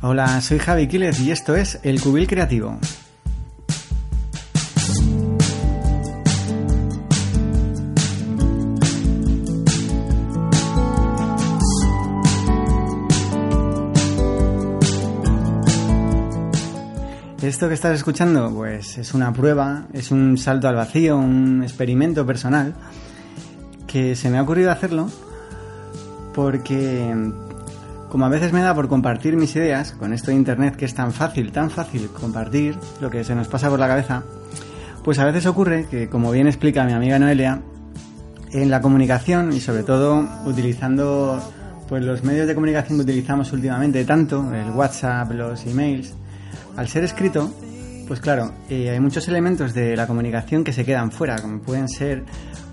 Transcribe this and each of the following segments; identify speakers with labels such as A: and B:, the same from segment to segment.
A: Hola, soy Javi Quílez y esto es El Cubil Creativo. Esto que estás escuchando, pues es una prueba, es un salto al vacío, un experimento personal que se me ha ocurrido hacerlo porque como a veces me da por compartir mis ideas con esto de internet que es tan fácil, tan fácil compartir lo que se nos pasa por la cabeza, pues a veces ocurre que, como bien explica mi amiga Noelia, en la comunicación y sobre todo utilizando pues los medios de comunicación que utilizamos últimamente tanto, el WhatsApp, los emails, al ser escrito, pues claro, eh, hay muchos elementos de la comunicación que se quedan fuera, como pueden ser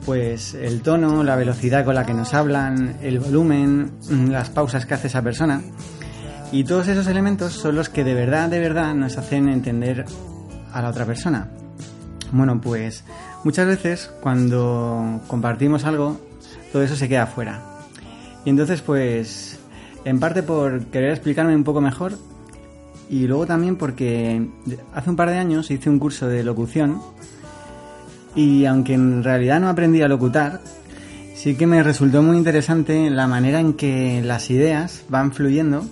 A: pues el tono, la velocidad con la que nos hablan, el volumen, mm, las pausas que hace esa persona. Y todos esos elementos son los que de verdad, de verdad nos hacen entender a la otra persona. Bueno, pues muchas veces cuando compartimos algo, todo eso se queda fuera. Y entonces, pues, en parte por querer explicarme un poco mejor y luego también porque hace un par de años hice un curso de locución y aunque en realidad no aprendí a locutar, sí que me resultó muy interesante la manera en que las ideas van fluyendo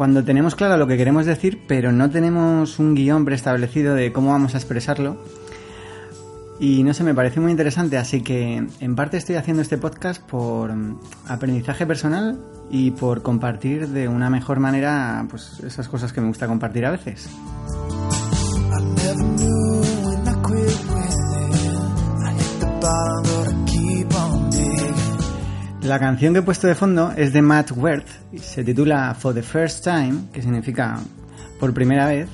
A: cuando tenemos claro lo que queremos decir, pero no tenemos un guion preestablecido de cómo vamos a expresarlo. Y no sé, me parece muy interesante, así que en parte estoy haciendo este podcast por aprendizaje personal y por compartir de una mejor manera pues esas cosas que me gusta compartir a veces. La canción que he puesto de fondo es de Matt Worth y se titula For the First Time, que significa por primera vez.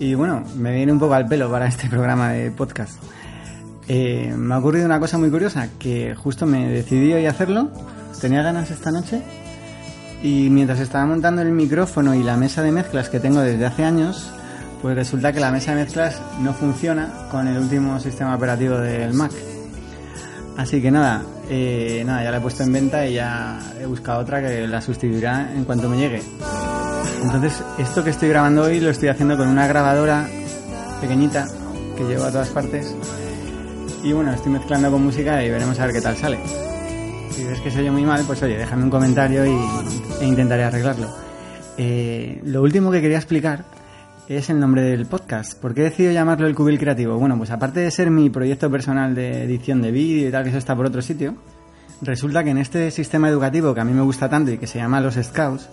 A: Y bueno, me viene un poco al pelo para este programa de podcast. Eh, me ha ocurrido una cosa muy curiosa, que justo me decidí hoy hacerlo, tenía ganas esta noche, y mientras estaba montando el micrófono y la mesa de mezclas que tengo desde hace años, pues resulta que la mesa de mezclas no funciona con el último sistema operativo del Mac. Así que nada, eh, nada, ya la he puesto en venta y ya he buscado otra que la sustituirá en cuanto me llegue. Entonces, esto que estoy grabando hoy lo estoy haciendo con una grabadora pequeñita que llevo a todas partes. Y bueno, estoy mezclando con música y veremos a ver qué tal sale. Si ves que se oye muy mal, pues oye, déjame un comentario y, e intentaré arreglarlo. Eh, lo último que quería explicar es el nombre del podcast. ¿Por qué he decidido llamarlo El Cubil Creativo? Bueno, pues aparte de ser mi proyecto personal de edición de vídeo y tal, que eso está por otro sitio, resulta que en este sistema educativo que a mí me gusta tanto y que se llama Los Scouts,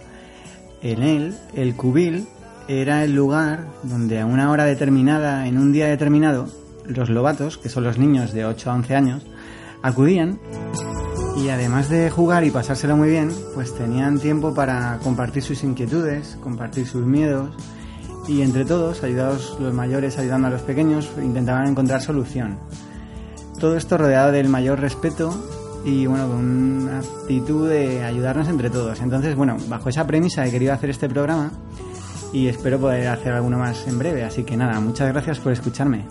A: en él, el cubil era el lugar donde a una hora determinada, en un día determinado, los lobatos, que son los niños de 8 a 11 años, acudían y además de jugar y pasárselo muy bien, pues tenían tiempo para compartir sus inquietudes, compartir sus miedos, y entre todos, ayudados los mayores ayudando a los pequeños, intentaban encontrar solución. Todo esto rodeado del mayor respeto y bueno, con una actitud de ayudarnos entre todos. Entonces, bueno, bajo esa premisa he querido hacer este programa y espero poder hacer alguno más en breve. Así que nada, muchas gracias por escucharme.